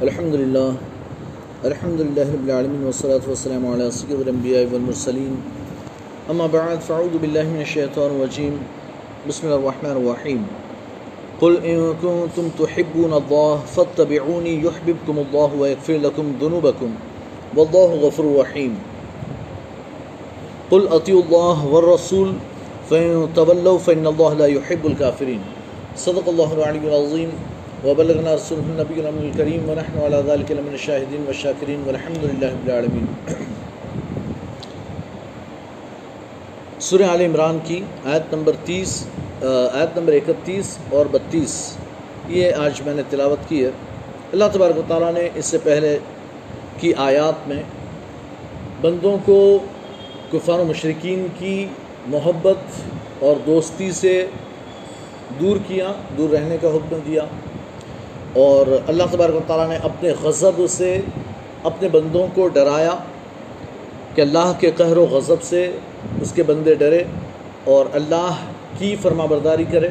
الحمد لله الحمد لله رب العالمين والصلاة والسلام على سيد الأنبياء والمرسلين أما بعد فأعوذ بالله من الشيطان الرجيم بسم الله الرحمن الرحيم قل إن كنتم تحبون الله فاتبعوني يحببكم الله ويغفر لكم ذنوبكم والله غفور رحيم قل أطيعوا الله والرسول فإن تولوا فإن الله لا يحب الكافرين صدق الله العلي العظيم وبلغنا رسوله النبي الأمين الكريم ونحن على ذلك لمن الشاهدين والشاكرين والحمد لله رب العالمين. سورہ عال عمران کی آیت نمبر تیس آیت نمبر اکتیس اور بتیس. یہ آج میں نے تلاوت کی ہے۔ اللہ تبارک و تعالیٰ نے اس سے پہلے کی آیات میں بندوں کو کفار و مشرقین کی محبت اور دوستی سے دور کیا، دور رہنے کا حکم دیا۔ اور اللہ تبارک و تعالیٰ نے اپنے غضب سے اپنے بندوں کو ڈرایا کہ اللہ کے قہر و غضب سے اس کے بندے ڈرے اور اللہ کی فرما برداری کرے۔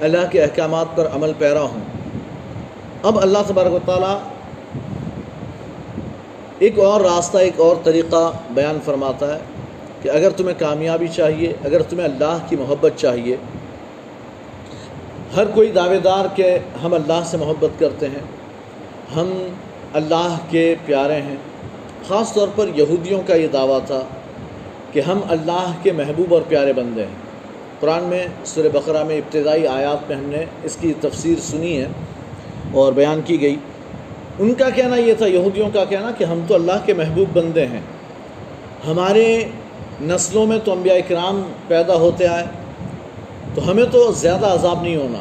اللہ کے احکامات پر عمل پیرا ہوں۔ اب اللہ تبارک و تعالیٰ ایک اور راستہ، ایک اور طریقہ بیان فرماتا ہے کہ اگر تمہیں کامیابی چاہیے، اگر تمہیں اللہ کی محبت چاہیے ہر کوئی دعوے دار کہ ہم اللہ سے محبت کرتے ہیں، ہم اللہ کے پیارے ہیں۔ خاص طور پر یہودیوں کا یہ دعویٰ تھا کہ ہم اللہ کے محبوب اور پیارے بندے ہیں۔ قرآن میں سر بقرہ میں ابتدائی آیات میں ہم نے اس کی تفسیر سنی ہے اور بیان کی گئی۔ ان کا کہنا یہ تھا، یہودیوں کا کہنا کہ ہم تو اللہ کے محبوب بندے ہیں۔ ہمارے نسلوں میں تو انبیاء کرام پیدا ہوتے آئے تو ہمیں تو زیادہ عذاب نہیں ہونا۔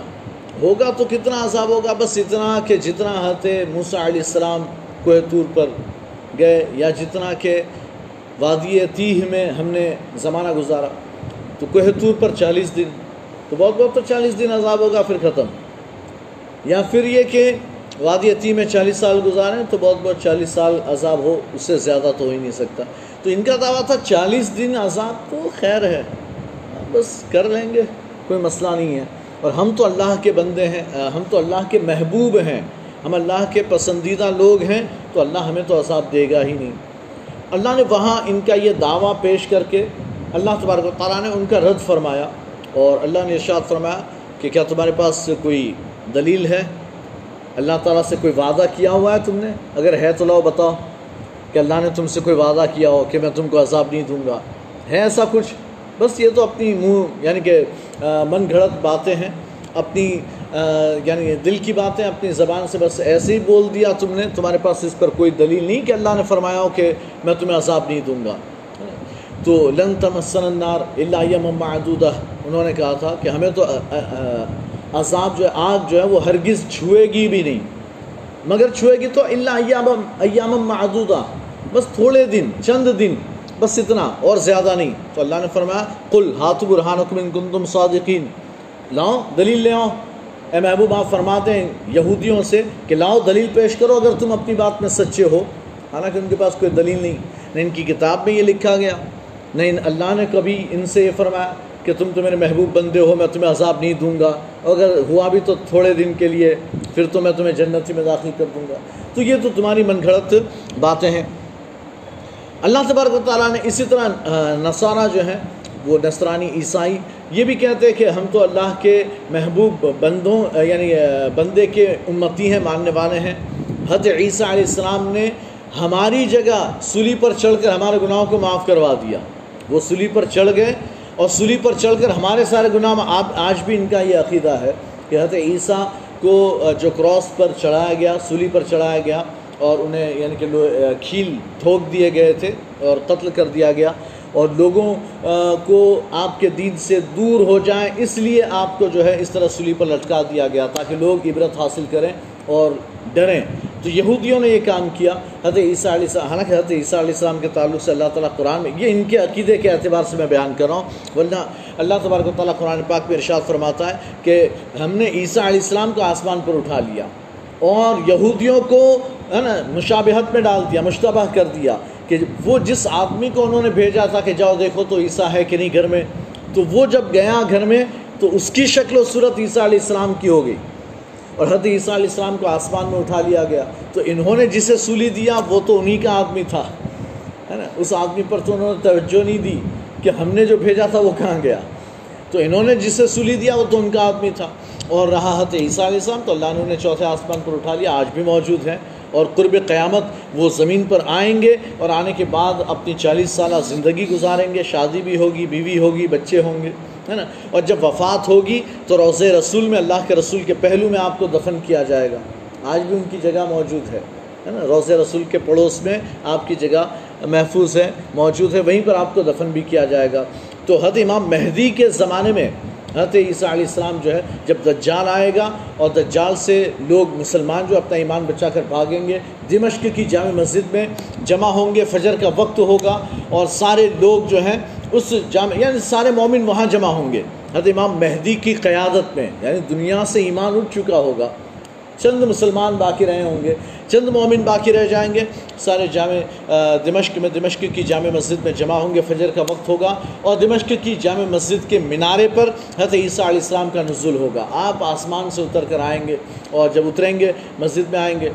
ہوگا تو کتنا عذاب ہوگا؟ بس اتنا کہ جتنا ہاتھے موسیٰ علیہ السلام کوہ طور پر گئے یا جتنا کہ وادی تیہ میں ہم نے زمانہ گزارا۔ تو کوہ طور پر چالیس دن۔ تو بہت بہت تو چالیس دن عذاب ہوگا، پھر ختم۔ یا پھر یہ کہ وادی تیہ میں چالیس سال گزاریں تو بہت بہت چالیس سال عذاب ہو، اس سے زیادہ تو ہو ہی نہیں سکتا۔ تو ان کا دعویٰ تھا چالیس دن عذاب تو خیر ہے۔ بس کر لیں گے۔ کوئی مسئلہ نہیں ہے۔ اور ہم تو اللہ کے بندے ہیں ہم تو اللہ کے محبوب ہیں۔ ہم اللہ کے پسندیدہ لوگ ہیں، تو اللہ ہمیں تو عذاب دے گا ہی نہیں۔ اللہ نے وہاں ان کا یہ دعویٰ پیش کر کے اللہ تبارک و تعالیٰ نے ان کا رد فرمایا۔ اور اللہ نے ارشاد فرمایا کہ کیا تمہارے پاس کوئی دلیل ہے؟ اللہ تعالیٰ سے کوئی وعدہ کیا ہوا ہے تم نے؟ اگر ہے تو لاؤ بتاؤ کہ اللہ نے تم سے کوئی وعدہ کیا ہو کہ میں تم کو عذاب نہیں دوں گا۔ ہے ایسا کچھ؟ بس یہ تو اپنی منہ یعنی کہ من گھڑت باتیں ہیں، اپنی یعنی دل کی باتیں، اپنی زبان سے بس ایسے ہی بول دیا تم نے، تمہارے پاس اس پر کوئی دلیل نہیں کہ اللہ نے فرمایا ہو کہ میں تمہیں عذاب نہیں دوں گا۔ تو لن تمسن النار الا یم معدودہ، انہوں نے کہا تھا کہ ہمیں تو عذاب جو ہے، آگ جو ہے، وہ ہرگز چھوئے گی بھی نہیں۔ مگر چھوئے گی تو اللہ ایام ایام معدودہ، بس تھوڑے دن، چند دن۔ بس اتنا اور زیادہ نہیں۔ تو اللہ نے فرمایا، قل ہاتھ برحان حکم کن تم صادقین۔ لاؤ، دلیل لے آؤ۔ اے محبوب، آپ فرماتے ہیں یہودیوں سے کہ لاؤ، دلیل پیش کرو اگر تم اپنی بات میں سچے ہو۔ حالانکہ ان کے پاس کوئی دلیل نہیں، نہ ان کی کتاب میں یہ لکھا گیا، نہ اللہ نے کبھی ان سے یہ فرمایا کہ تم تو میرے محبوب بندے ہو، میں تمہیں عذاب نہیں دوں گا۔ اگر ہوا بھی تو تھوڑے دن کے لیے، پھر تو میں تمہیں جنتی میں داخل کر دوں گا۔ تو یہ تو تمہاری من گھڑت باتیں ہیں۔ اللہ تبارک و تعالیٰ نے اسی طرح نصارہ جو ہیں، وہ نصرانی عیسائی، یہ بھی کہتے ہیں کہ ہم تو اللہ کے محبوب بندوں یعنی بندے کے امتی ہیں، ماننے والے ہیں۔ حضرت عیسیٰ علیہ السلام نے ہماری جگہ سلی پر چڑھ کر ہمارے گناہوں کو معاف کروا دیا۔ وہ سلی پر چڑھ گئے اور سلی پر چڑھ کر ہمارے سارے گناہ آپ، آج بھی ان کا یہ عقیدہ ہے کہ حضرت عیسیٰ کو جو کراس پر چڑھایا گیا، سلی پر چڑھایا گیا اور انہیں یعنی کہ کھیل ٹھوک دیے گئے تھے اور قتل کر دیا گیا اور لوگوں کو آپ کے دین سے دور ہو جائیں، اس لیے آپ کو جو ہے اس طرح سلی پر لٹکا دیا گیا تاکہ لوگ عبرت حاصل کریں اور ڈریں۔ تو یہودیوں نے یہ کام کیا۔ حضرت عیسیٰ علیہ السلام، حالانکہ حضرت عیسیٰ علیہ السلام کے تعلق سے اللہ تعالیٰ قرآن میں یہ ان کے عقیدے کے اعتبار سے میں بیان کر رہا ہوں۔ ورنہ اللہ تبارک و تعالیٰ قرآن پاک میں ارشاد فرماتا ہے کہ ہم نے عیسیٰ علیہ السلام کو آسمان پر اٹھا لیا اور یہودیوں کو ہے نا، مشابہت میں ڈال دیا، مشتبہ کر دیا کہ وہ جس آدمی کو انہوں نے بھیجا تھا کہ جاؤ دیکھو تو عیسیٰ ہے کہ نہیں گھر میں، تو وہ جب گیا گھر میں تو اس کی شکل و صورت عیسیٰ علیہ السلام کی ہو گئی۔ اور حضرت عیسیٰ علیہ السلام کو آسمان میں اٹھا لیا گیا۔ تو انہوں نے جسے سولی دیا، وہ تو انہی کا آدمی تھا۔ ہے نا، اس آدمی پر تو انہوں نے توجہ نہیں دی کہ ہم نے جو بھیجا تھا وہ کہاں گیا۔ تو انہوں نے جسے سولی دیا، وہ تو ان کا آدمی تھا۔ اور رہا حضرت عیسیٰ علیہ السلام تو اللہ نے انہیں چوتھے آسمان پر اٹھا لیا، آج بھی موجود ہیں۔ اور قرب قیامت وہ زمین پر آئیں گے اور آنے کے بعد اپنی چالیس سالہ زندگی گزاریں گے، شادی بھی ہوگی، بیوی ہوگی، بچے ہوں گے، ہے نا؟ اور جب وفات ہوگی تو روض رسول میں اللہ کے رسول کے پہلو میں آپ کو دفن کیا جائے گا۔ آج بھی ان کی جگہ موجود ہے ہے نا؟ روض رسول کے پڑوس میں آپ کی جگہ محفوظ ہے، موجود ہے، وہیں پر آپ کو دفن بھی کیا جائے گا۔ تو حد امام مہدی کے زمانے میں حضرت عیسیٰ علیہ السلام جو ہے، جب دجال آئے گا اور دجال سے لوگ مسلمان جو اپنا ایمان بچا کر بھاگیں گے، دمشق کی جامع مسجد میں جمع ہوں گے، فجر کا وقت ہوگا اور سارے لوگ جو ہیں اس جامع یعنی سارے مومن وہاں جمع ہوں گے۔ حضرت امام مہدی کی قیادت میں یعنی دنیا سے ایمان اٹھ چکا ہوگا۔ چند مسلمان باقی رہے ہوں گے، چند مومن باقی رہ جائیں گے۔ سارے جامع دمشق میں، دمشق کی جامع مسجد میں جمع ہوں گے، فجر کا وقت ہوگا۔ اور دمشق کی جامع مسجد کے مینارے پر حضرت عیسیٰ علیہ السلام کا نزول ہوگا۔ آپ آسمان سے اتر کر آئیں گے اور جب اتریں گے مسجد میں آئیں گے۔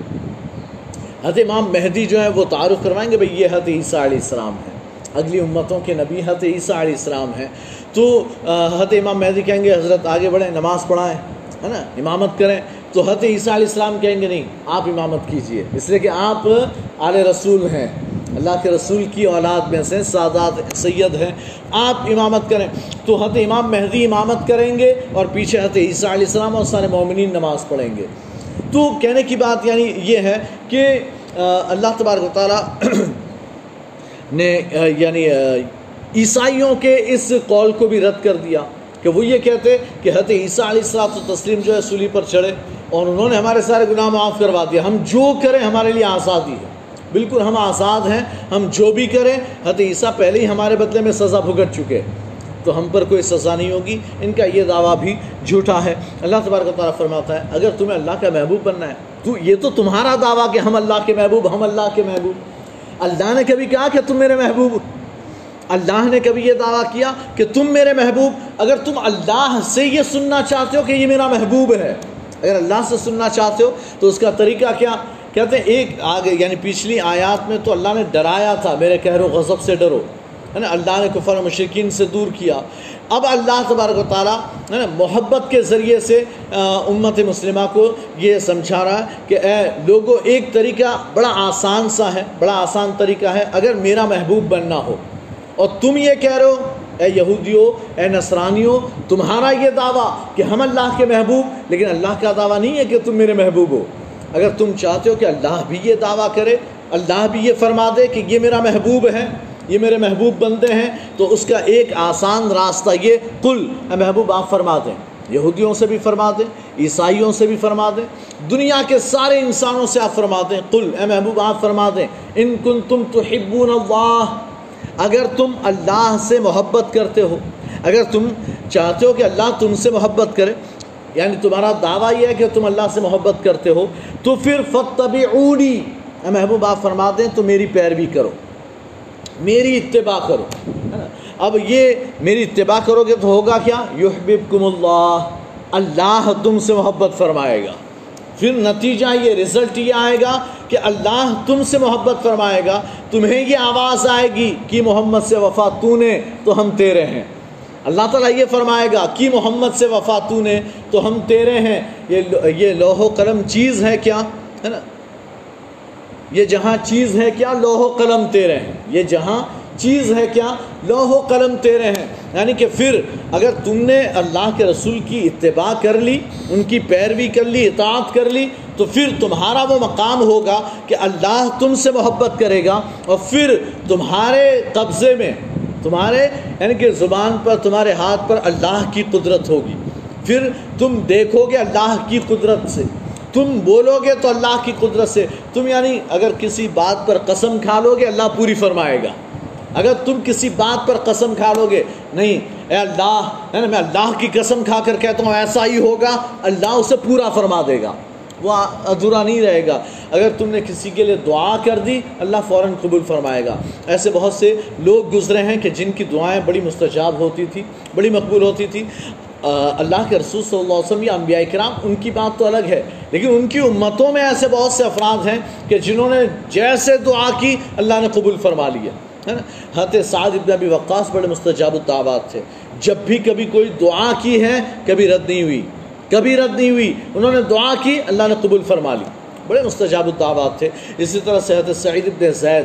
حضرت امام مہدی جو ہے وہ تعارف کروائیں گے، بھئی یہ حضرت عیسیٰ علیہ السلام ہے اگلی امتوں کے نبی حضرت عیسیٰ علیہ السلام ہیں۔ تو حضرت امام مہدی کہیں گے، حضرت آگے بڑھیں، نماز پڑھائیں، ہے نا؟ امامت کریں۔ تو حضرت عیسیٰ علیہ السلام کہیں گے نہیں، آپ امامت کیجیے۔ اس لیے کہ آپ آل رسول ہیں۔ اللہ کے رسول کی اولاد میں سے سادات سید ہیں۔ آپ امامت کریں۔ تو حضرت امام مہدی امامت کریں گے اور پیچھے حضرت عیسیٰ علیہ السلام اور سارے مومنین نماز پڑھیں گے۔ تو کہنے کی بات یعنی یہ ہے کہ اللہ تبارک و تعالیٰ نے یعنی عیسائیوں کے اس قول کو بھی رد کر دیا۔ کہ وہ یہ کہتے کہ حضرت عیسیٰ علیہ السلام و تسلیم جو ہے سولی پر چڑھے اور انہوں نے ہمارے سارے گناہ معاف کروا دیا ہم جو کریں ہمارے لیے آزادی ہے۔ بالکل ہم آزاد ہیں، ہم جو بھی کریں، حضرت عیسیٰ پہلے ہی ہمارے بدلے میں سزا بھگت چکے۔ تو ہم پر کوئی سزا نہیں ہوگی۔ ان کا یہ دعویٰ بھی جھوٹا ہے۔ اللہ تبارک تعالیٰ فرماتا ہے، اگر تمہیں اللہ کا محبوب بننا ہے، تو یہ تو تمہارا دعویٰ کہ ہم اللہ کے محبوب، ہم اللہ کے محبوب۔ اللہ نے کبھی کہا کہ تم میرے محبوب اللہ نے کبھی یہ دعویٰ کیا کہ تم میرے محبوب، اگر تم اللہ سے یہ سننا چاہتے ہو کہ یہ میرا محبوب ہے، اگر اللہ سے سننا چاہتے ہو تو اس کا طریقہ کیا؟ کہتے ہیں ایک آگے یعنی پچھلی آیات میں تو اللہ نے ڈرایا تھا، میرے کہہ و غضب سے ڈرو، ہے نا؟ اللہ نے کفر مشرقین سے دور کیا۔ اب اللہ تبارک و تعالیٰ، ہے نا، محبت کے ذریعے سے امت مسلمہ کو یہ سمجھا رہا ہے کہ اے لوگوں ایک طریقہ بڑا آسان سا ہے، بڑا آسان طریقہ ہے، اگر میرا محبوب بننا ہو۔ اور تم یہ کہہ رہے ہو، اے یہودیوں اے نصرانیوں تمہارا یہ دعویٰ کہ ہم اللہ کے محبوب، لیکن اللہ کا دعویٰ نہیں ہے کہ تم میرے محبوب ہو۔ اگر تم چاہتے ہو کہ اللہ بھی یہ دعویٰ کرے، اللہ بھی یہ فرما دے کہ یہ میرا محبوب ہے، یہ میرے محبوب بنتے ہیں، تو اس کا ایک آسان راستہ یہ کل محبوب، آپ فرما دیں۔ یہودیوں سے بھی فرما دیں، عیسائیوں سے بھی فرما دیں۔ دنیا کے سارے انسانوں سے آپ فرما دیں کل اے محبوب، آپ فرما دیں۔ ان کن تم تو اللہ اگر تم اللہ سے محبت کرتے ہو، اگر تم چاہتے ہو کہ اللہ تم سے محبت کرے یعنی تمہارا دعویٰ یہ ہے کہ تم اللہ سے محبت کرتے ہو، تو پھر فتبی اے محبوب، آپ فرما دیں تو میری پیروی کرو، میری اتباع کرو اب یہ میری اتباع کرو گے تو ہوگا کیا؟ یحببکم اللہ اللہ تم سے محبت فرمائے گا۔ پھر نتیجہ یہ رزلٹ یہ آئے گا کہ اللہ تم سے محبت فرمائے گا، تمہیں یہ آواز آئے گی کہ محمد سے وفا تو نے، تو ہم تیرے ہیں۔ اللہ تعالیٰ یہ فرمائے گا کہ محمد سے وفا تو نے، تو ہم تیرے ہیں۔ یہ یہ لوہ و قلم چیز ہے کیا؟ ہے نا؟ یہ جہاں چیز ہے کیا؟ لوہ و قلم تیرے ہیں۔ یہ جہاں چیز ہے کیا؟ لوہ و قلم تیرے ہیں۔ یعنی کہ پھر اگر تم نے اللہ کے رسول کی اتباع کر لی، ان کی پیروی کر لی، اطاعت کر لی، تو پھر تمہارا وہ مقام ہوگا کہ اللہ تم سے محبت کرے گا اور پھر تمہارے قبضے میں، تمہارے یعنی کہ زبان پر، تمہارے ہاتھ پر اللہ کی قدرت ہوگی۔ پھر تم دیکھو گے اللہ کی قدرت سے۔ تم بولو گے تو اللہ کی قدرت سے۔ تم یعنی اگر کسی بات پر قسم کھا لو گے، اللہ پوری فرمائے گا۔ اگر تم کسی بات پر قسم کھا لو گے، نہیں، اے اللہ ہے نا میں اللہ کی قسم کھا کر کہتا ہوں، ایسا ہی ہوگا، اللہ اسے پورا فرما دے گا، وہ ادھورا نہیں رہے گا۔ اگر تم نے کسی کے لیے دعا کر دی، اللہ فوراً قبول فرمائے گا۔ ایسے بہت سے لوگ گزرے ہیں کہ جن کی دعائیں بڑی مستجاب ہوتی تھی، بڑی مقبول ہوتی تھی۔ اللہ کے رسول صلی اللہ علیہ وسلم یا انبیاء کرام، ان کی بات تو الگ ہے، لیکن ان کی امتوں میں ایسے بہت سے افراد ہیں کہ جنہوں نے جیسے دعا کی، اللہ نے قبول فرما لیا ہے نا؟ ہاں حضرت سعد ابن ابی وقاص بڑے مستجاب الدعوات تھے۔ جب بھی کبھی کوئی دعا کی ہے، کبھی رد نہیں ہوئی۔ کبھی رد نہیں ہوئی۔ انہوں نے دعا کی، اللہ نے قبول فرما لی۔ بڑے مستجاب الدعوات تھے۔ اسی طرح سے حضرت سعید ابن زید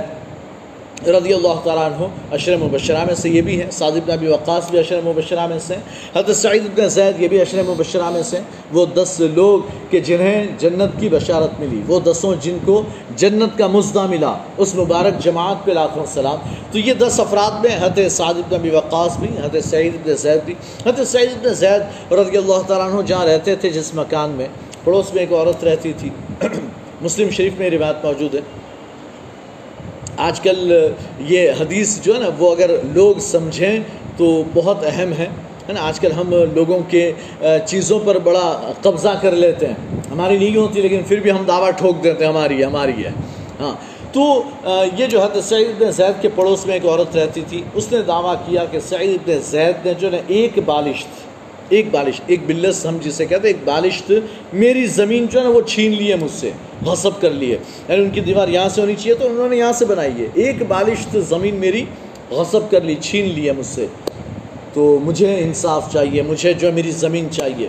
رضی اللہ تعالیٰ عنہ اشر مبشرہ میں سے یہ بھی ہیں، سعد ابن ابی وقاص بھی اشر مبشرہ میں سے حضرت سعید ابن زید یہ بھی اشر مبشرہ میں سے وہ دس لوگ کہ جنہیں جنت کی بشارت ملی، وہ دسوں جن کو جنت کا مزدہ ملا، اس مبارک جماعت پہ لاکھوں السلام۔ تو یہ دس افراد میں حضرت سعد ابن ابی وقاص بھی، حضرت سعید ابن زید بھی۔ حضرت سعید ابن زید رضی اللہ تعالیٰ عنہ جہاں رہتے تھے، جس مکان میں، پڑوس میں ایک عورت رہتی تھی۔ مسلم شریف میں روایت موجود ہے۔ آج کل یہ حدیث جو ہے نا، وہ اگر لوگ سمجھیں تو بہت اہم ہے ہے نا؟ آج کل ہم لوگوں کے چیزوں پر بڑا قبضہ کر لیتے ہیں۔ ہماری نہیں ہوتی، لیکن پھر بھی ہم دعویٰ ٹھوک دیتے ہیں، ہماری ہے ہماری ہے۔ ہاں تو یہ جو حضرت سعید ابن زید کے پڑوس میں ایک عورت رہتی تھی، اس نے دعویٰ کیا کہ سعید ابن زید نے جو ہے ایک بالشت ایک بالشت، ایک بلس ہم جسے کہتے ہیں، ایک بالشت میری زمین جو ہے نا، وہ چھین لی ہے مجھ سے، غصب کر لی ہے۔ یعنی ان کی دیوار یہاں سے ہونی چاہیے تو انہوں نے یہاں سے بنائی ہے۔ ایک بالشت زمین میری غصب کر لی، چھین لی ہے مجھ سے۔ تو مجھے انصاف چاہیے، مجھے جو میری زمین چاہیے۔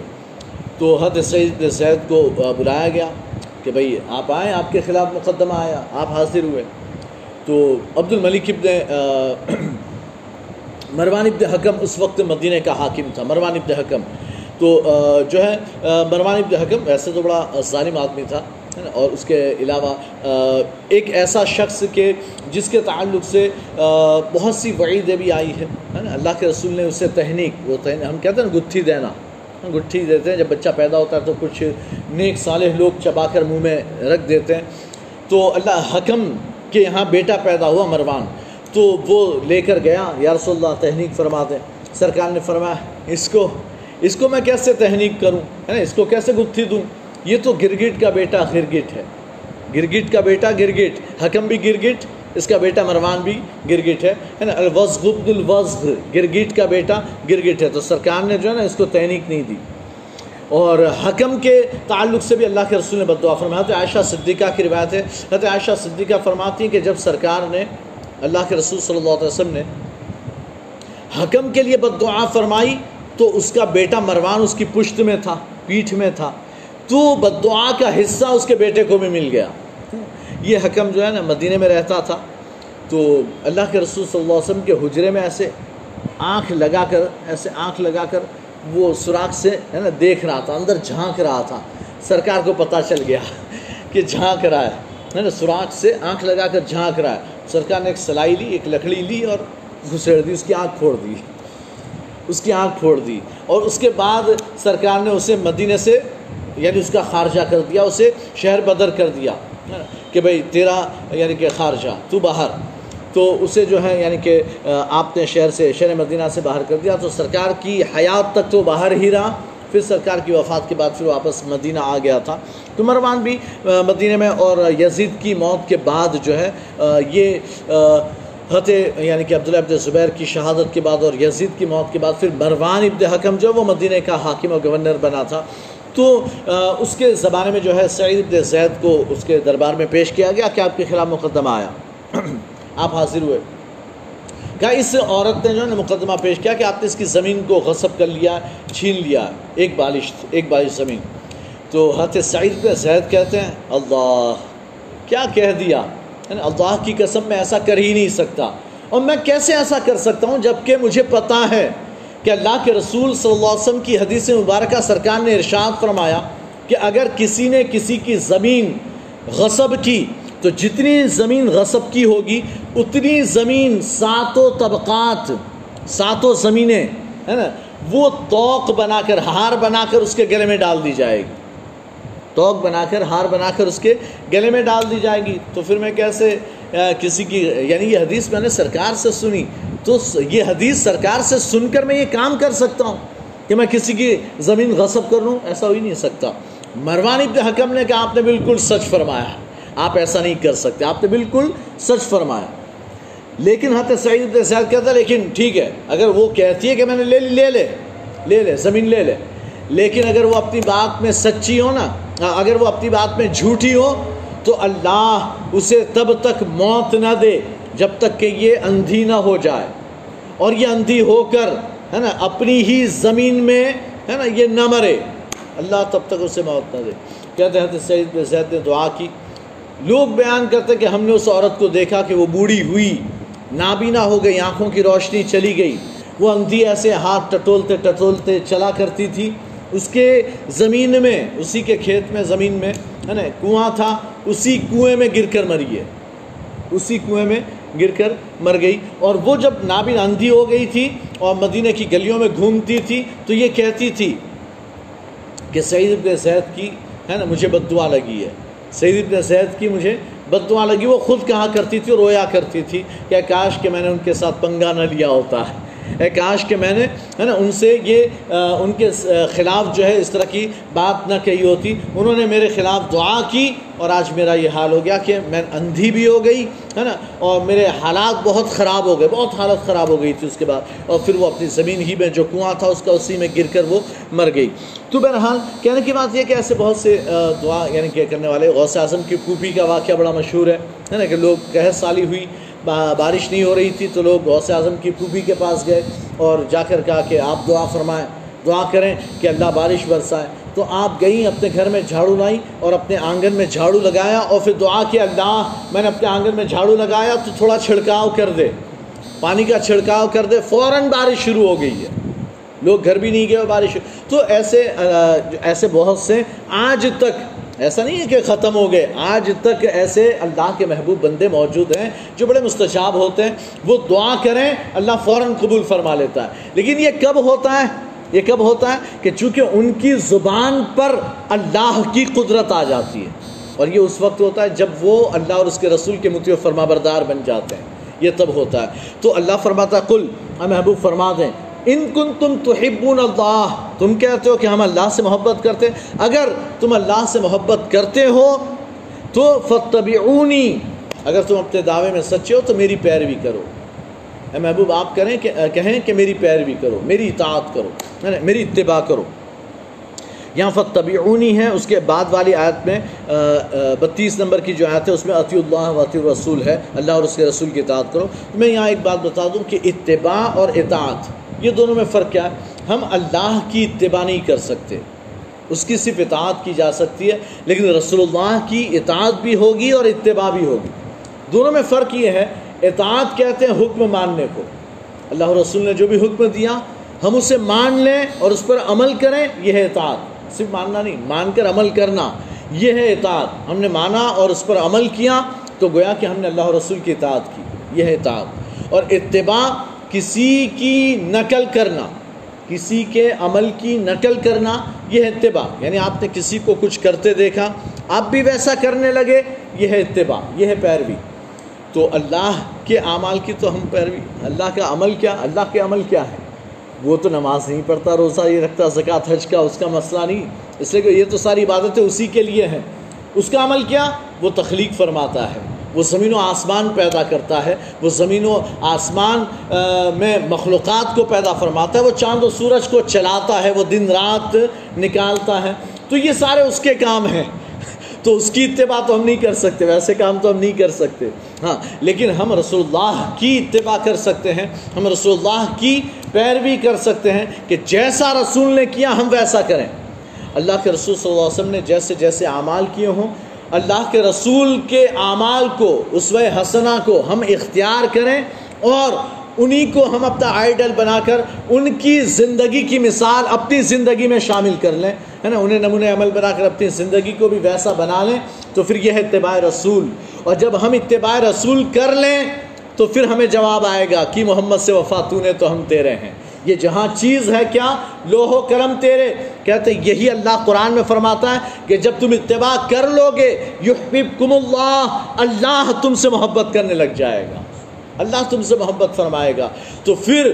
تو حد سعید زید کو بلایا گیا کہ بھئی آپ آئیں، آپ کے خلاف مقدمہ آیا، آپ حاضر ہوئے۔ تو عبد الملک ابن مروان ابن حکم اس وقت مدینہ کا حاکم تھا، مروان ابن حکم۔ تو جو ہے مروان ابن حکم ویسے تو بڑا ظالم آدمی تھا اور اس کے علاوہ ایک ایسا شخص کے جس کے تعلق سے بہت سی وعیدیں بھی آئی ہیں اللہ کے رسول نے اسے تہنیک وہ تہنیک ہم کہتے ہیں نا گتھی دینا۔ گٹھی دیتے ہیں، جب بچہ پیدا ہوتا ہے تو کچھ نیک صالح لوگ چبا کر منہ میں رکھ دیتے ہیں۔ تو اللہ حکم کے یہاں بیٹا پیدا ہوا مروان۔ تو وہ لے کر گیا، یا رسول اللہ تہنیک فرما دیں سرکار نے فرمایا، اس کو اس کو میں کیسے تہنیک کروں؟ ہے نا، اس کو کیسے گتھی دوں؟ یہ تو گرگٹ کا بیٹا گرگٹ ہے۔ گرگٹ کا بیٹا گرگٹ، حکم بھی گرگٹ، اس کا بیٹا مروان بھی گرگٹ ہے۔ نا، الوزغ عبد الوزغ، گرگٹ کا بیٹا گرگٹ ہے۔ تو سرکار نے جو ہے نا، اس کو تحنیک نہیں دی۔ اور حکم کے تعلق سے بھی اللہ کے رسول نے بد دعا فرمایا۔ تو عائشہ صدیقہ کی روایت ہے۔ حضرت عائشہ صدیقہ فرماتی ہیں کہ جب سرکار نے اللہ کے رسول صلی اللہ علیہ وسلم نے حکم کے لیے بد دعا فرمائی تو اس کا بیٹا مروان اس کی پشت میں تھا، پیٹھ میں تھا۔ تو بد دعا کا حصہ اس کے بیٹے کو بھی مل گیا۔ یہ حکم جو ہے نا، مدینہ میں رہتا تھا۔ تو اللہ کے رسول صلی اللہ علیہ وسلم کے حجرے میں ایسے آنکھ لگا کر، ایسے آنکھ لگا کر وہ سوراخ سے ہے نا، دیکھ رہا تھا، اندر جھانک رہا تھا۔ سرکار کو پتہ چل گیا کہ جھانک رہا ہے نا، سوراخ سے آنکھ لگا کر جھانک رہا ہے۔ سرکار نے ایک سلائی لی، ایک لکڑی لی اور گھسیڑ دی، اس کی آنکھ پھوڑ دی۔ اس کی آنکھ پھوڑ دی۔ اور اس کے بعد سرکار نے اسے مدینہ سے یعنی اس کا خارجہ کر دیا، اسے شہر بدر کر دیا کہ بھائی تیرا یعنی کہ خارجہ، تو باہر۔ تو اسے جو ہے یعنی کہ آپ نے شہر سے، شہر مدینہ سے باہر کر دیا۔ تو سرکار کی حیات تک تو باہر ہی رہا۔ پھر سرکار کی وفات کے بعد پھر واپس مدینہ آ گیا تھا۔ تو مروان بھی مدینہ میں اور یزید کی موت کے بعد جو ہے یہ حت یعنی کہ عبداللہ ابن زبیر کی شہادت کے بعد اور یزید کی موت کے بعد پھر مروان ابن حکم جو وہ مدینہ کا حاکم و گورنر بنا تھا۔ تو اس کے زمانے میں جو ہے، سعید ابن زید کو اس کے دربار میں پیش کیا گیا۔ کہ آپ کے خلاف مقدمہ آیا؟ آپ حاضر ہوئے۔ کہا اس عورت نے جو ہے مقدمہ پیش کیا کہ آپ نے اس کی زمین کو غصب کر لیا، چھین لیا، ایک بالش ایک بالش زمین۔ تو حضرت سعید ابن زید کہتے ہیں، اللہ، کیا کہہ دیا؟ یعنی اللہ کی قسم میں ایسا کر ہی نہیں سکتا۔ اور میں کیسے ایسا کر سکتا ہوں جبکہ مجھے پتا ہے کہ اللہ کے رسول صلی اللہ علیہ وسلم کی حدیث مبارکہ سرکار نے ارشاد فرمایا کہ اگر کسی نے کسی کی زمین غصب کی تو جتنی زمین غصب کی ہوگی، اتنی زمین ساتوں طبقات، ساتوں زمینیں، ہے نا، وہ توق بنا کر ہار بنا کر اس کے گلے میں ڈال دی جائے گی۔ توق بنا کر ہار بنا کر اس کے گلے میں ڈال دی جائے گی۔ تو پھر میں کیسے کسی کی یعنی یہ حدیث میں نے سرکار سے سنی، تو یہ حدیث سرکار سے سن کر میں یہ کام کر سکتا ہوں کہ میں کسی کی زمین غصب کر لوں؟ ایسا ہو ہی نہیں سکتا۔ مروان ابن حکم نے کہا، آپ نے بالکل سچ فرمایا۔ آپ ایسا نہیں کر سکتے۔ آپ نے بالکل سچ فرمایا۔ لیکن حضرت سعید ابن سعید کہتا ہے، لیکن ٹھیک ہے، اگر وہ کہتی ہے کہ میں نے لے لے لے لے لے، زمین لے لے۔ لیکن اگر وہ اپنی بات میں سچی ہو نا ہاں، اگر وہ اپنی بات میں جھوٹی ہو، تو اللہ اسے تب تک موت نہ دے جب تک کہ یہ اندھی نہ ہو جائے۔ اور یہ اندھی ہو کر، ہے نا، اپنی ہی زمین میں، ہے نا، یہ نہ مرے۔ اللہ تب تک اسے موت نہ دے۔ کہتے ہیں سعید نے دعا کی۔ لوگ بیان کرتے کہ ہم نے اس عورت کو دیکھا کہ وہ بوڑھی ہوئی، نابینا ہو گئی، آنکھوں کی روشنی چلی گئی۔ وہ اندھی ایسے ہاتھ ٹٹولتے ٹٹولتے چلا کرتی تھی۔ اس کے زمین میں، اسی کے کھیت میں، زمین میں، ہے نا، کنواں تھا، اسی کنویں میں گر کر مری ہے۔ اسی کنویں میں گر کر مر گئی۔ اور وہ جب نابین اندھی ہو گئی تھی اور مدینہ کی گلیوں میں گھومتی تھی، تو یہ کہتی تھی کہ سعید ابن زید کی، ہے نا، مجھے بد دعا لگی ہے۔ سعید ابن زید کی مجھے بدعا لگی، وہ خود کہا کرتی تھی اور رویا کرتی تھی کہ کاش کہ میں نے ان کے ساتھ پنگا نہ لیا ہوتا۔ ہے کاش کہ میں نے، ہے نا، ان سے یہ ان کے خلاف جو ہے اس طرح کی بات نہ کہی ہوتی۔ انہوں نے میرے خلاف دعا کی اور آج میرا یہ حال ہو گیا کہ میں اندھی بھی ہو گئی، ہے نا، اور میرے حالات بہت خراب ہو گئے، بہت حالت خراب ہو گئی تھی اس کے بعد۔ اور پھر وہ اپنی زمین ہی میں جو کنواں تھا اس کا اسی میں گر کر وہ مر گئی۔ تو بہرحال، کہنے کی بات یہ کہ ایسے بہت سے دعا یعنی کہ کرنے والے، غوث اعظم کی پھوپھی کا واقعہ بڑا مشہور ہے نا، کہ لوگ قحط سالی ہوئی۔ بارش نہیں ہو رہی تھی تو لوگ غوث اعظم کی پھوپھی کے پاس گئے اور جا کر کہا کہ آپ دعا فرمائیں، دعا کریں کہ اللہ بارش برسائے۔ تو آپ گئیں، اپنے گھر میں جھاڑو لائیں اور اپنے آنگن میں جھاڑو لگایا اور پھر دعا کہ اللہ میں نے اپنے آنگن میں جھاڑو لگایا تو تھوڑا چھڑکاؤ کر دے۔ پانی کا چھڑکاؤ کر دے، فوراً بارش شروع ہو گئی ہے۔ لوگ گھر بھی نہیں گئے بارش تو ایسے ایسے بہت سے آج تک ایسا نہیں ہے کہ ختم ہو گئے۔ آج تک ایسے اللہ کے محبوب بندے موجود ہیں جو بڑے مستشاب ہوتے ہیں۔ وہ دعا کریں، اللہ فوراً قبول فرما لیتا ہے۔ لیکن یہ کب ہوتا ہے؟ یہ کب ہوتا ہے کہ چونکہ ان کی زبان پر اللہ کی قدرت آ جاتی ہے۔ اور یہ اس وقت ہوتا ہے جب وہ اللہ اور اس کے رسول کے متی و فرما بردار بن جاتے ہیں۔ یہ تب ہوتا ہے۔ تو اللہ فرماتا ہے کل محبوب، فرما دیں۔ ان کن تم تو اللہ، تم کہتے ہو کہ ہم اللہ سے محبت کرتے اگر تم اللہ سے محبت کرتے ہو تو فتبعونی اگر تم اپنے دعوے میں سچے ہو تو میری پیروی کرو۔ اے محبوب، آپ کریں کہ، کہیں کہ میری پیروی کرو، میری اطاعت کرو میری اتباع کرو۔ یہاں فتبعونی ہے، اس کے بعد والی آیت میں بتیس نمبر کی جو آیت ہے، اس میں عطی اللہ و عطی الرسول ہے۔ اللہ اور اس کے رسول کی اطاعت کرو۔ میں یہاں ایک بات بتا دوں کہ اتباع اور اطاعت یہ دونوں میں فرق کیا؟ ہے ہم اللہ کی اتباع نہیں کر سکتے۔ اس کی صرف اطاعت کی جا سکتی ہے، لیکن رسول اللہ کی اطاعت بھی ہوگی اور اتباع بھی ہوگی۔ دونوں میں فرق یہ ہے، اطاعت کہتے ہیں حکم ماننے کو۔ اللہ رسول نے جو بھی حکم دیا، ہم اسے مان لیں اور اس پر عمل کریں، یہ ہے اطاعت۔ صرف ماننا نہیں، مان کر عمل کرنا، یہ ہے اطاعت۔ ہم نے مانا اور اس پر عمل کیا، تو گویا کہ ہم نے اللہ رسول کی اطاعت کی، یہ ہے اطاعت۔ اور اتباع کسی کی نقل کرنا، کسی کے عمل کی نقل کرنا یہ ہے اتباع یعنی آپ نے کسی کو کچھ کرتے دیکھا، آپ بھی ویسا کرنے لگے، یہ ہے اتباع، یہ ہے پیروی۔ تو اللہ کے اعمال کی تو ہم پیروی، اللہ کا عمل کیا، اللہ کے عمل کیا ہے؟ وہ تو نماز نہیں پڑھتا، روزہ یہ رکھتا، زکوٰۃ، حج کا، اس کا مسئلہ نہیں۔ اس لیے کہ یہ تو ساری عبادتیں اسی کے لیے ہیں۔ اس کا عمل کیا؟ وہ تخلیق فرماتا ہے۔ وہ زمین و آسمان پیدا کرتا ہے، وہ زمین و آسمان میں مخلوقات کو پیدا فرماتا ہے، وہ چاند و سورج کو چلاتا ہے، وہ دن رات نکالتا ہے۔ تو یہ سارے اس کے کام ہیں۔ تو اس کی اتباع تو ہم نہیں کر سکتے، ویسے کام تو ہم نہیں کر سکتے۔ ہاں لیکن ہم رسول اللہ کی اتباع کر سکتے ہیں، ہم رسول اللہ کی پیروی کر سکتے ہیں کہ جیسا رسول نے کیا، ہم ویسا کریں۔ اللہ کے رسول صلی اللہ علیہ وسلم نے جیسے جیسے اعمال کیے ہوں اللہ کے رسول کے اعمال کو اسو حسنہ کو ہم اختیار کریں اور انہی کو ہم اپنا آئیڈل بنا کر ان کی زندگی کی مثال اپنی زندگی میں شامل کر لیں۔ ہے نا؟ انہیں نمونۂ عمل بنا کر اپنی زندگی کو بھی ویسا بنا لیں تو پھر یہ ہے اتباع رسول۔ اور جب ہم اتباع رسول کر لیں تو پھر ہمیں جواب آئے گا کہ محمد سے وفاتون تو ہم تیرے ہیں۔ یہ جہاں چیز ہے کیا؟ لوہ کرم تیرے۔ کہتے یہی اللہ قرآن میں فرماتا ہے کہ جب تم اتباع کر لو گے یحببکم اللہ اللہ تم سے محبت کرنے لگ جائے گا۔ اللہ تم سے محبت فرمائے گا۔ تو پھر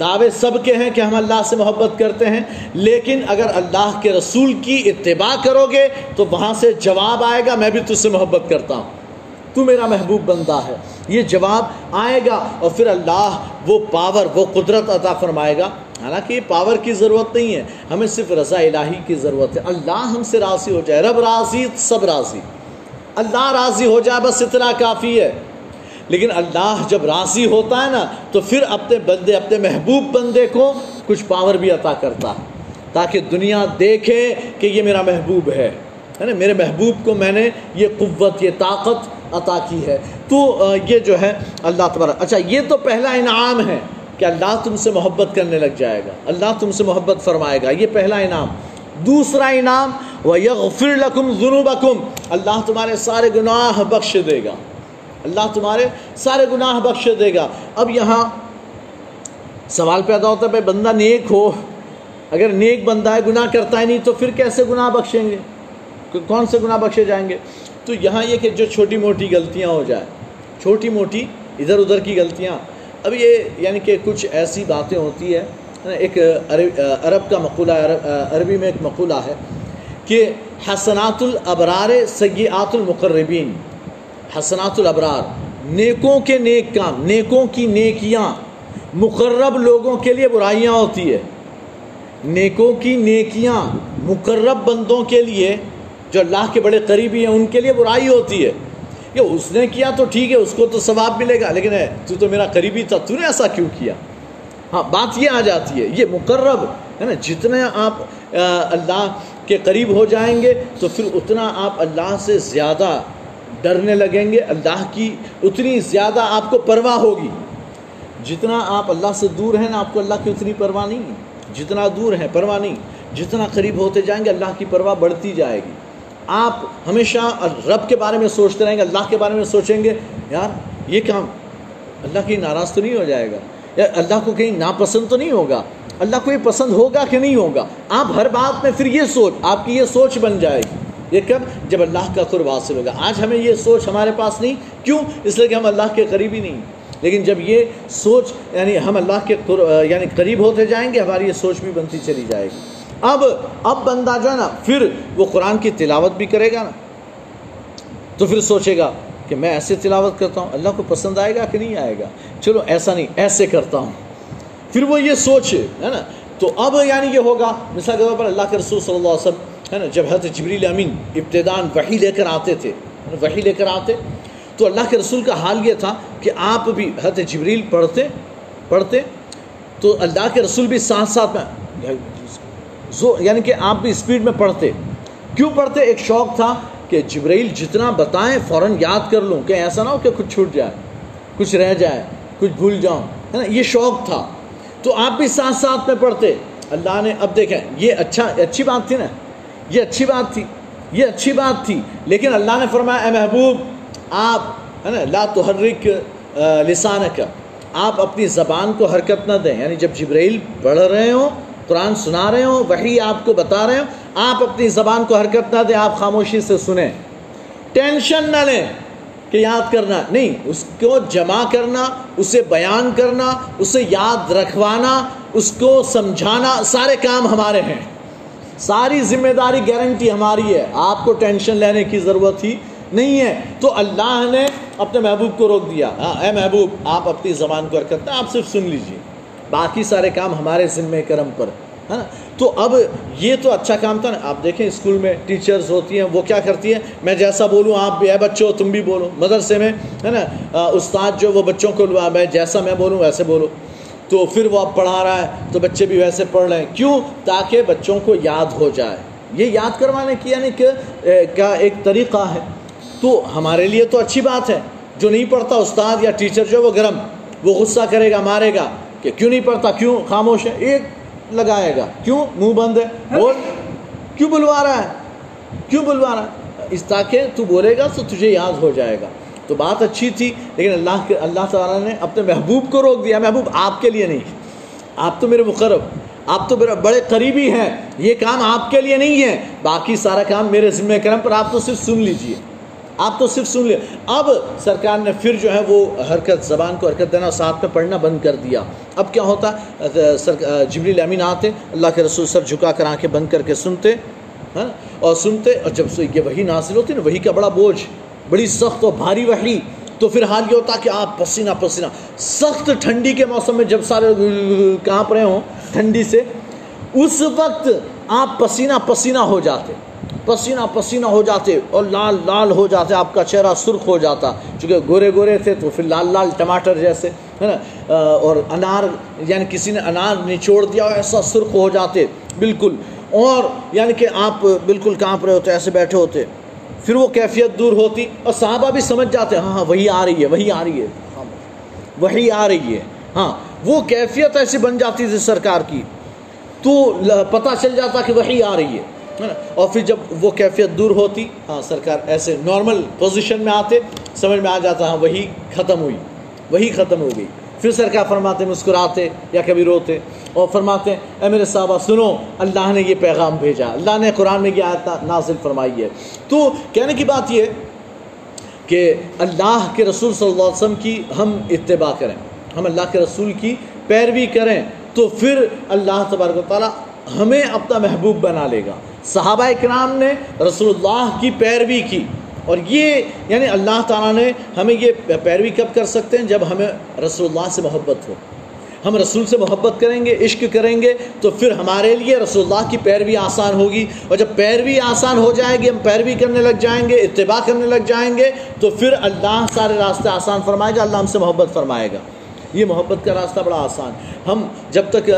دعوے سب کے ہیں کہ ہم اللہ سے محبت کرتے ہیں، لیکن اگر اللہ کے رسول کی اتباع کرو گے، تو وہاں سے جواب آئے گا، میں بھی تجھ سے محبت کرتا ہوں۔ تو میرا محبوب بندہ ہے۔ یہ جواب آئے گا اور پھر اللہ وہ پاور وہ قدرت عطا فرمائے گا۔ حالانکہ یہ پاور کی ضرورت نہیں ہے، ہمیں صرف رضا الہی کی ضرورت ہے۔ اللہ ہم سے راضی ہو جائے، رب راضی، سب راضی۔ اللہ راضی ہو جائے، بس اتنا کافی ہے۔ لیکن اللہ جب راضی ہوتا ہے نا، تو پھر اپنے بندے، اپنے محبوب بندے کو کچھ پاور بھی عطا کرتا ہے۔ تاکہ دنیا دیکھے کہ یہ میرا محبوب ہے۔ نا، میرے محبوب کو میں نے یہ قوت، یہ طاقت عطا کی ہے۔ تو یہ جو ہے اللہ تبارہ اچھا یہ تو پہلا انعام ہے۔ کہ اللہ تم سے محبت کرنے لگ جائے گا۔ اللہ تم سے محبت فرمائے گا۔ یہ پہلا انعام۔ دوسرا انعام وہ یغفر لکم ذنوبکم اللہ تمہارے سارے گناہ بخش دے گا۔ اللہ تمہارے سارے گناہ بخش دے گا۔ اب یہاں سوال پیدا ہوتا ہے، بھائی بندہ نیک ہو، اگر نیک بندہ ہے، گناہ کرتا ہے نہیں، تو پھر کیسے گناہ بخشیں گے؟ کون سے گناہ بخشے جائیں گے؟ تو یہاں یہ کہ جو چھوٹی موٹی غلطیاں ہو جائیں چھوٹی موٹی ادھر ادھر کی غلطیاں اب یہ یعنی کہ کچھ ایسی باتیں ہوتی ہے ایک عرب کا مقولہ عربی میں ایک مقولہ ہے کہ حسنات الابرار سیئات المقربین حسنات الابرار نیکوں کے نیک کام، نیکوں کی نیکیاں، مقرب لوگوں کے لیے برائیاں ہوتی ہے۔ نیکوں کی نیکیاں مقرب بندوں کے لیے، جو اللہ کے بڑے قریبی ہیں، ان کے لیے برائی ہوتی ہے۔ کہ اس نے کیا تو ٹھیک ہے، اس کو تو ثواب ملے گا، لیکن ہے تو تو میرا قریبی تھا، تو نے ایسا کیوں کیا؟ ہاں بات یہ آ جاتی ہے، یہ مقرب، ہے نا جتنے آپ اللہ کے قریب ہو جائیں گے، تو پھر اتنا آپ اللہ سے زیادہ ڈرنے لگیں گے، اللہ کی اتنی زیادہ آپ کو پرواہ ہوگی۔ جتنا آپ اللہ سے دور ہیں نا، آپ کو اللہ کی اتنی پرواہ نہیں جتنا دور ہے پرواہ نہیں۔ جتنا قریب ہوتے جائیں گے، اللہ کی پرواہ بڑھتی جائے گی۔ آپ ہمیشہ رب کے بارے میں سوچتے رہیں گے، اللہ کے بارے میں سوچیں گے، یار یہ کام اللہ کی ناراض تو نہیں ہو جائے گا؟ یا اللہ کو کہیں ناپسند تو نہیں ہوگا؟ اللہ کو یہ پسند ہوگا کہ نہیں ہوگا؟ آپ ہر بات میں پھر یہ سوچ، آپ کی یہ سوچ بن جائے گی۔ یہ کب؟ جب اللہ کا قرب حاصل ہوگا۔ آج ہمیں یہ سوچ ہمارے پاس نہیں، کیوں؟ اس لیے کہ ہم اللہ کے قریبی نہیں۔ لیکن جب یہ سوچ یعنی ہم اللہ کے یعنی قریب ہوتے جائیں گے، ہماری یہ سوچ بھی بنتی چلی جائے گی۔ اب اب بندہ جو ہے نا، پھر وہ قرآن کی تلاوت بھی کرے گا نا۔ تو پھر سوچے گا کہ میں ایسے تلاوت کرتا ہوں، اللہ کو پسند آئے گا کہ نہیں آئے گا؟ چلو ایسا نہیں، ایسے کرتا ہوں۔ پھر وہ یہ سوچ ہے نا؟ تو اب یعنی یہ ہوگا، مثال کے طور پر اللہ کے رسول صلی اللہ علیہ وسلم، ہے نا، جب حضرت جبریل امین ابتدان وہی لے کر آتے تھے وہی لے کر آتے، تو اللہ کے رسول کا حال یہ تھا کہ آپ بھی حضرت جبریل پڑھتے پڑھتے، تو اللہ کے رسول بھی ساتھ ساتھ میں یعنی کہ آپ بھی اسپیڈ میں پڑھتے۔ کیوں پڑھتے؟ ایک شوق تھا کہ جبریل جتنا بتائیں فوراً یاد کر لوں کہ ایسا نہ ہو کہ کچھ چھوٹ جائے، کچھ رہ جائے، کچھ بھول جاؤں، ہے نا؟ یہ شوق تھا۔ تو آپ بھی ساتھ ساتھ میں پڑھتے۔ اللہ نے، اب دیکھیں، یہ اچھا اچھی بات تھی نا؟ یہ اچھی بات تھی، یہ اچھی بات تھی۔ لیکن اللہ نے فرمایا، اے محبوب، آپ، ہے نا، لا تحرک لسان کا آپ اپنی زبان کو حرکت نہ دیں۔ یعنی جب جبریل پڑھ رہے ہوں قرآن سنا رہے ہوں وہی آپ کو بتا رہے ہوں۔ آپ اپنی زبان کو حرکت نہ دیں، آپ خاموشی سے سنیں۔ ٹینشن نہ لیں کہ یاد کرنا۔ نہیں، اس کو جمع کرنا، اسے بیان کرنا، اسے یاد رکھوانا، اس کو سمجھانا، سارے کام ہمارے ہیں۔ ساری ذمہ داری گارنٹی ہماری ہے۔ آپ کو ٹینشن لینے کی ضرورت ہی نہیں ہے۔ تو اللہ نے اپنے محبوب کو روک دیا۔ ہاں اے محبوب، آپ اپنی زبان کو حرکت آپ صرف سن لیجیے۔ باقی سارے کام ہمارے ذمہ کرم پر ہے نا تو اب یہ تو اچھا کام تھا نا۔ آپ دیکھیں اسکول میں ٹیچرز ہوتی ہیں، وہ کیا کرتی ہیں؟ میں جیسا بولوں، آپ بھی، اے بچوں، تم بھی بولو۔ مدرسے میں، ہے نا؟ استاد جو، وہ بچوں کو میں جیسا میں بولوں، ویسے بولو۔ تو پھر وہ اب پڑھا رہا ہے، تو بچے بھی ویسے پڑھ رہے ہیں کیوں؟ تاکہ بچوں کو یاد ہو جائے۔ یہ یاد کروانے کی یعنی کہ کا ایک طریقہ ہے۔ تو ہمارے لیے تو اچھی بات ہے۔ جو نہیں پڑھتا استاد یا ٹیچر جو وہ گرم، وہ غصہ کرے گا، مارے گا۔ کہ کیوں نہیں پڑھتا؟ کیوں خاموش ہے؟ ایک لگائے گا۔ کیوں؟ منہ بند ہے۔ بول۔ کیوں بلوا رہا ہے؟ کیوں بلوا رہا ہے؟ اس تاکہ تو بولے گا تو تجھے یاد ہو جائے گا۔ تو بات اچھی تھی، لیکن اللہ کے اللہ تعالیٰ نے اپنے محبوب کو روک دیا۔ محبوب آپ کے لیے نہیں۔ آپ تو میرے مقرب۔ آپ تو میرے بڑے قریبی ہیں۔ یہ کام آپ کے لیے نہیں ہے۔ باقی سارا کام میرے ذمہ کرم پر آپ تو صرف سن لیجیے۔ آپ تو صرف سن لیں۔ اب سرکار نے پھر جو ہے وہ حرکت زبان کو حرکت دینا ساتھ میں پڑھنا بند کر دیا۔ اب کیا ہوتا؟ جبریل امین آتے، اللہ کے رسول سر جھکا کر آنکھیں بند کر کے سنتے ہاں اور سنتے، اور جب یہ وہی نازل ہوتی نا، وہی کا بڑا بوجھ، بڑی سخت اور بھاری وحی، تو پھر حال یہ ہوتا کہ آپ پسینہ پسینہ۔ سخت ٹھنڈی کے موسم میں جب سارے کہاں رہے ہوں ٹھنڈی سے، اس وقت آپ پسینہ پسینہ ہو جاتے۔ پسینہ پسینہ ہو جاتے اور لال لال ہو جاتے آپ کا چہرہ سرخ ہو جاتا۔ چونکہ گورے گورے تھے تو پھر لال لال ٹماٹر جیسے ہے نا؟ اور انار یعنی کسی نے انار نچوڑ دیا ایسا سرخ ہو جاتے۔ بالکل۔ اور یعنی کہ آپ بالکل کانپ رہے ہوتے ایسے بیٹھے ہوتے۔ پھر وہ کیفیت دور ہوتی اور صحابہ بھی سمجھ جاتے ہاں ہاں وہی آ رہی ہے وہی آ رہی ہے۔ ہاں، وہی آ رہی ہے۔ ہاں وہ کیفیت ایسی بن جاتی تھی سرکار کی تو پتہ چل جاتا کہ وہی آ رہی ہے۔ اور پھر جب وہ کیفیت دور ہوتی ہاں سرکار ایسے نارمل پوزیشن میں آتے، سمجھ میں آ جاتا ہاں وہی ختم ہوئی، وہی ختم ہو گئی۔ پھر سرکار فرماتے، مسکراتے یا کبھی روتے اور فرماتے ہیں اے میرے صحابہ، سنو، اللہ نے یہ پیغام بھیجا، اللہ نے قرآن میں یہ آیت نازل فرمائی ہے۔ تو کہنے کی بات یہ کہ اللہ کے رسول صلی اللہ علیہ وسلم کی ہم اتباع کریں، ہم اللہ کے رسول کی پیروی کریں، تو پھر اللہ تبارک و تعالیٰ ہمیں اپنا محبوب بنا لے گا۔ صحابہ اکرام نے رسول اللہ کی پیروی کی اور یہ یعنی اللہ تعالیٰ نے ہمیں یہ پیروی کب کر سکتے ہیں جب ہمیں رسول اللہ سے محبت ہو ہم رسول سے محبت کریں گے، عشق کریں گے، تو پھر ہمارے لیے رسول اللہ کی پیروی آسان ہوگی اور جب پیروی آسان ہو جائے گی، ہم پیروی کرنے لگ جائیں گے، اتباع کرنے لگ جائیں گے، تو پھر اللہ سارے راستے آسان فرمائے گا، اللہ ہم سے محبت فرمائے گا۔ یہ محبت کا راستہ بڑا آسان ہم جب تک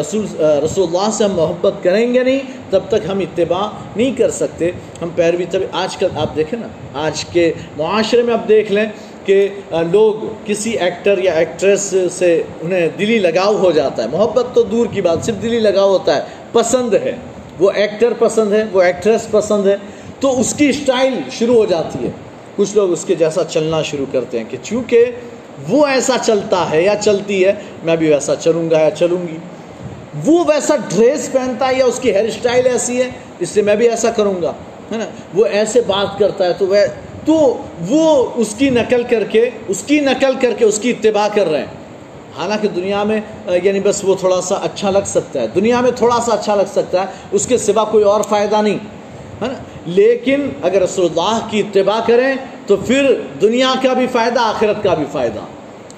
رسول رسول اللہ سے ہم محبت کریں گے نہیں، تب تک ہم اتباع نہیں کر سکتے۔ ہم پیروی تب، آج کل آپ دیکھیں نا، آج کے معاشرے میں اب دیکھ لیں کہ لوگ کسی ایکٹر یا ایکٹریس سے انہیں دلی لگاؤ ہو جاتا ہے۔ محبت تو دور کی بات، صرف دلی لگاؤ ہوتا ہے، پسند ہے۔ وہ ایکٹر پسند ہے، وہ ایکٹریس پسند ہے۔ تو اس کی اسٹائل شروع ہو جاتی ہے۔ کچھ لوگ اس کے جیسا چلنا شروع کرتے ہیں کہ چونکہ وہ ایسا چلتا ہے یا چلتی ہے، میں بھی ویسا چلوں گا یا چلوں گی۔ وہ ویسا ڈریس پہنتا ہے یا اس کی ہیئر اسٹائل ایسی ہے، اس سے میں بھی ایسا کروں گا، ہے نا؟ وہ ایسے بات کرتا ہے تو وہ تو وہ اس کی نقل کر کے اس کی نقل کر کے اس کی اتباع کر رہے ہیں۔ حالانکہ دنیا میں یعنی بس وہ تھوڑا سا اچھا لگ سکتا ہے۔ دنیا میں تھوڑا سا اچھا لگ سکتا ہے، اس کے سوا کوئی اور فائدہ نہیں۔ ہے نا لیکن اگر رسول اللہ کی اتباع کریں تو پھر دنیا کا بھی فائدہ، آخرت کا بھی فائدہ۔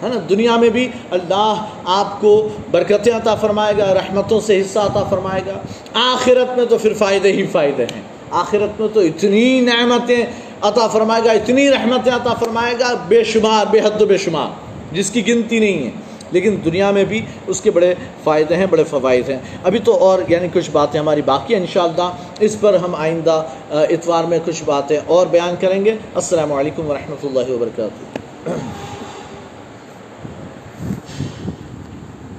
ہے نا؟ دنیا میں بھی اللہ آپ کو برکتیں عطا فرمائے گا، رحمتوں سے حصہ عطا فرمائے گا۔ آخرت میں تو پھر فائدے ہی فائدے ہیں۔ آخرت میں تو اتنی نعمتیں عطا فرمائے گا، اتنی رحمتیں عطا فرمائے گا، بے شمار، بے حد و بے شمار، جس کی گنتی نہیں ہے۔ لیکن دنیا میں بھی اس کے بڑے فائدے ہیں، بڑے فوائد ہیں۔ ابھی تو اور یعنی کچھ باتیں ہماری باقی ہیں انشاءاللہ۔ اس پر ہم آئندہ اتوار میں کچھ باتیں اور بیان کریں گے۔ السلام علیکم ورحمۃ اللہ وبرکاتہ۔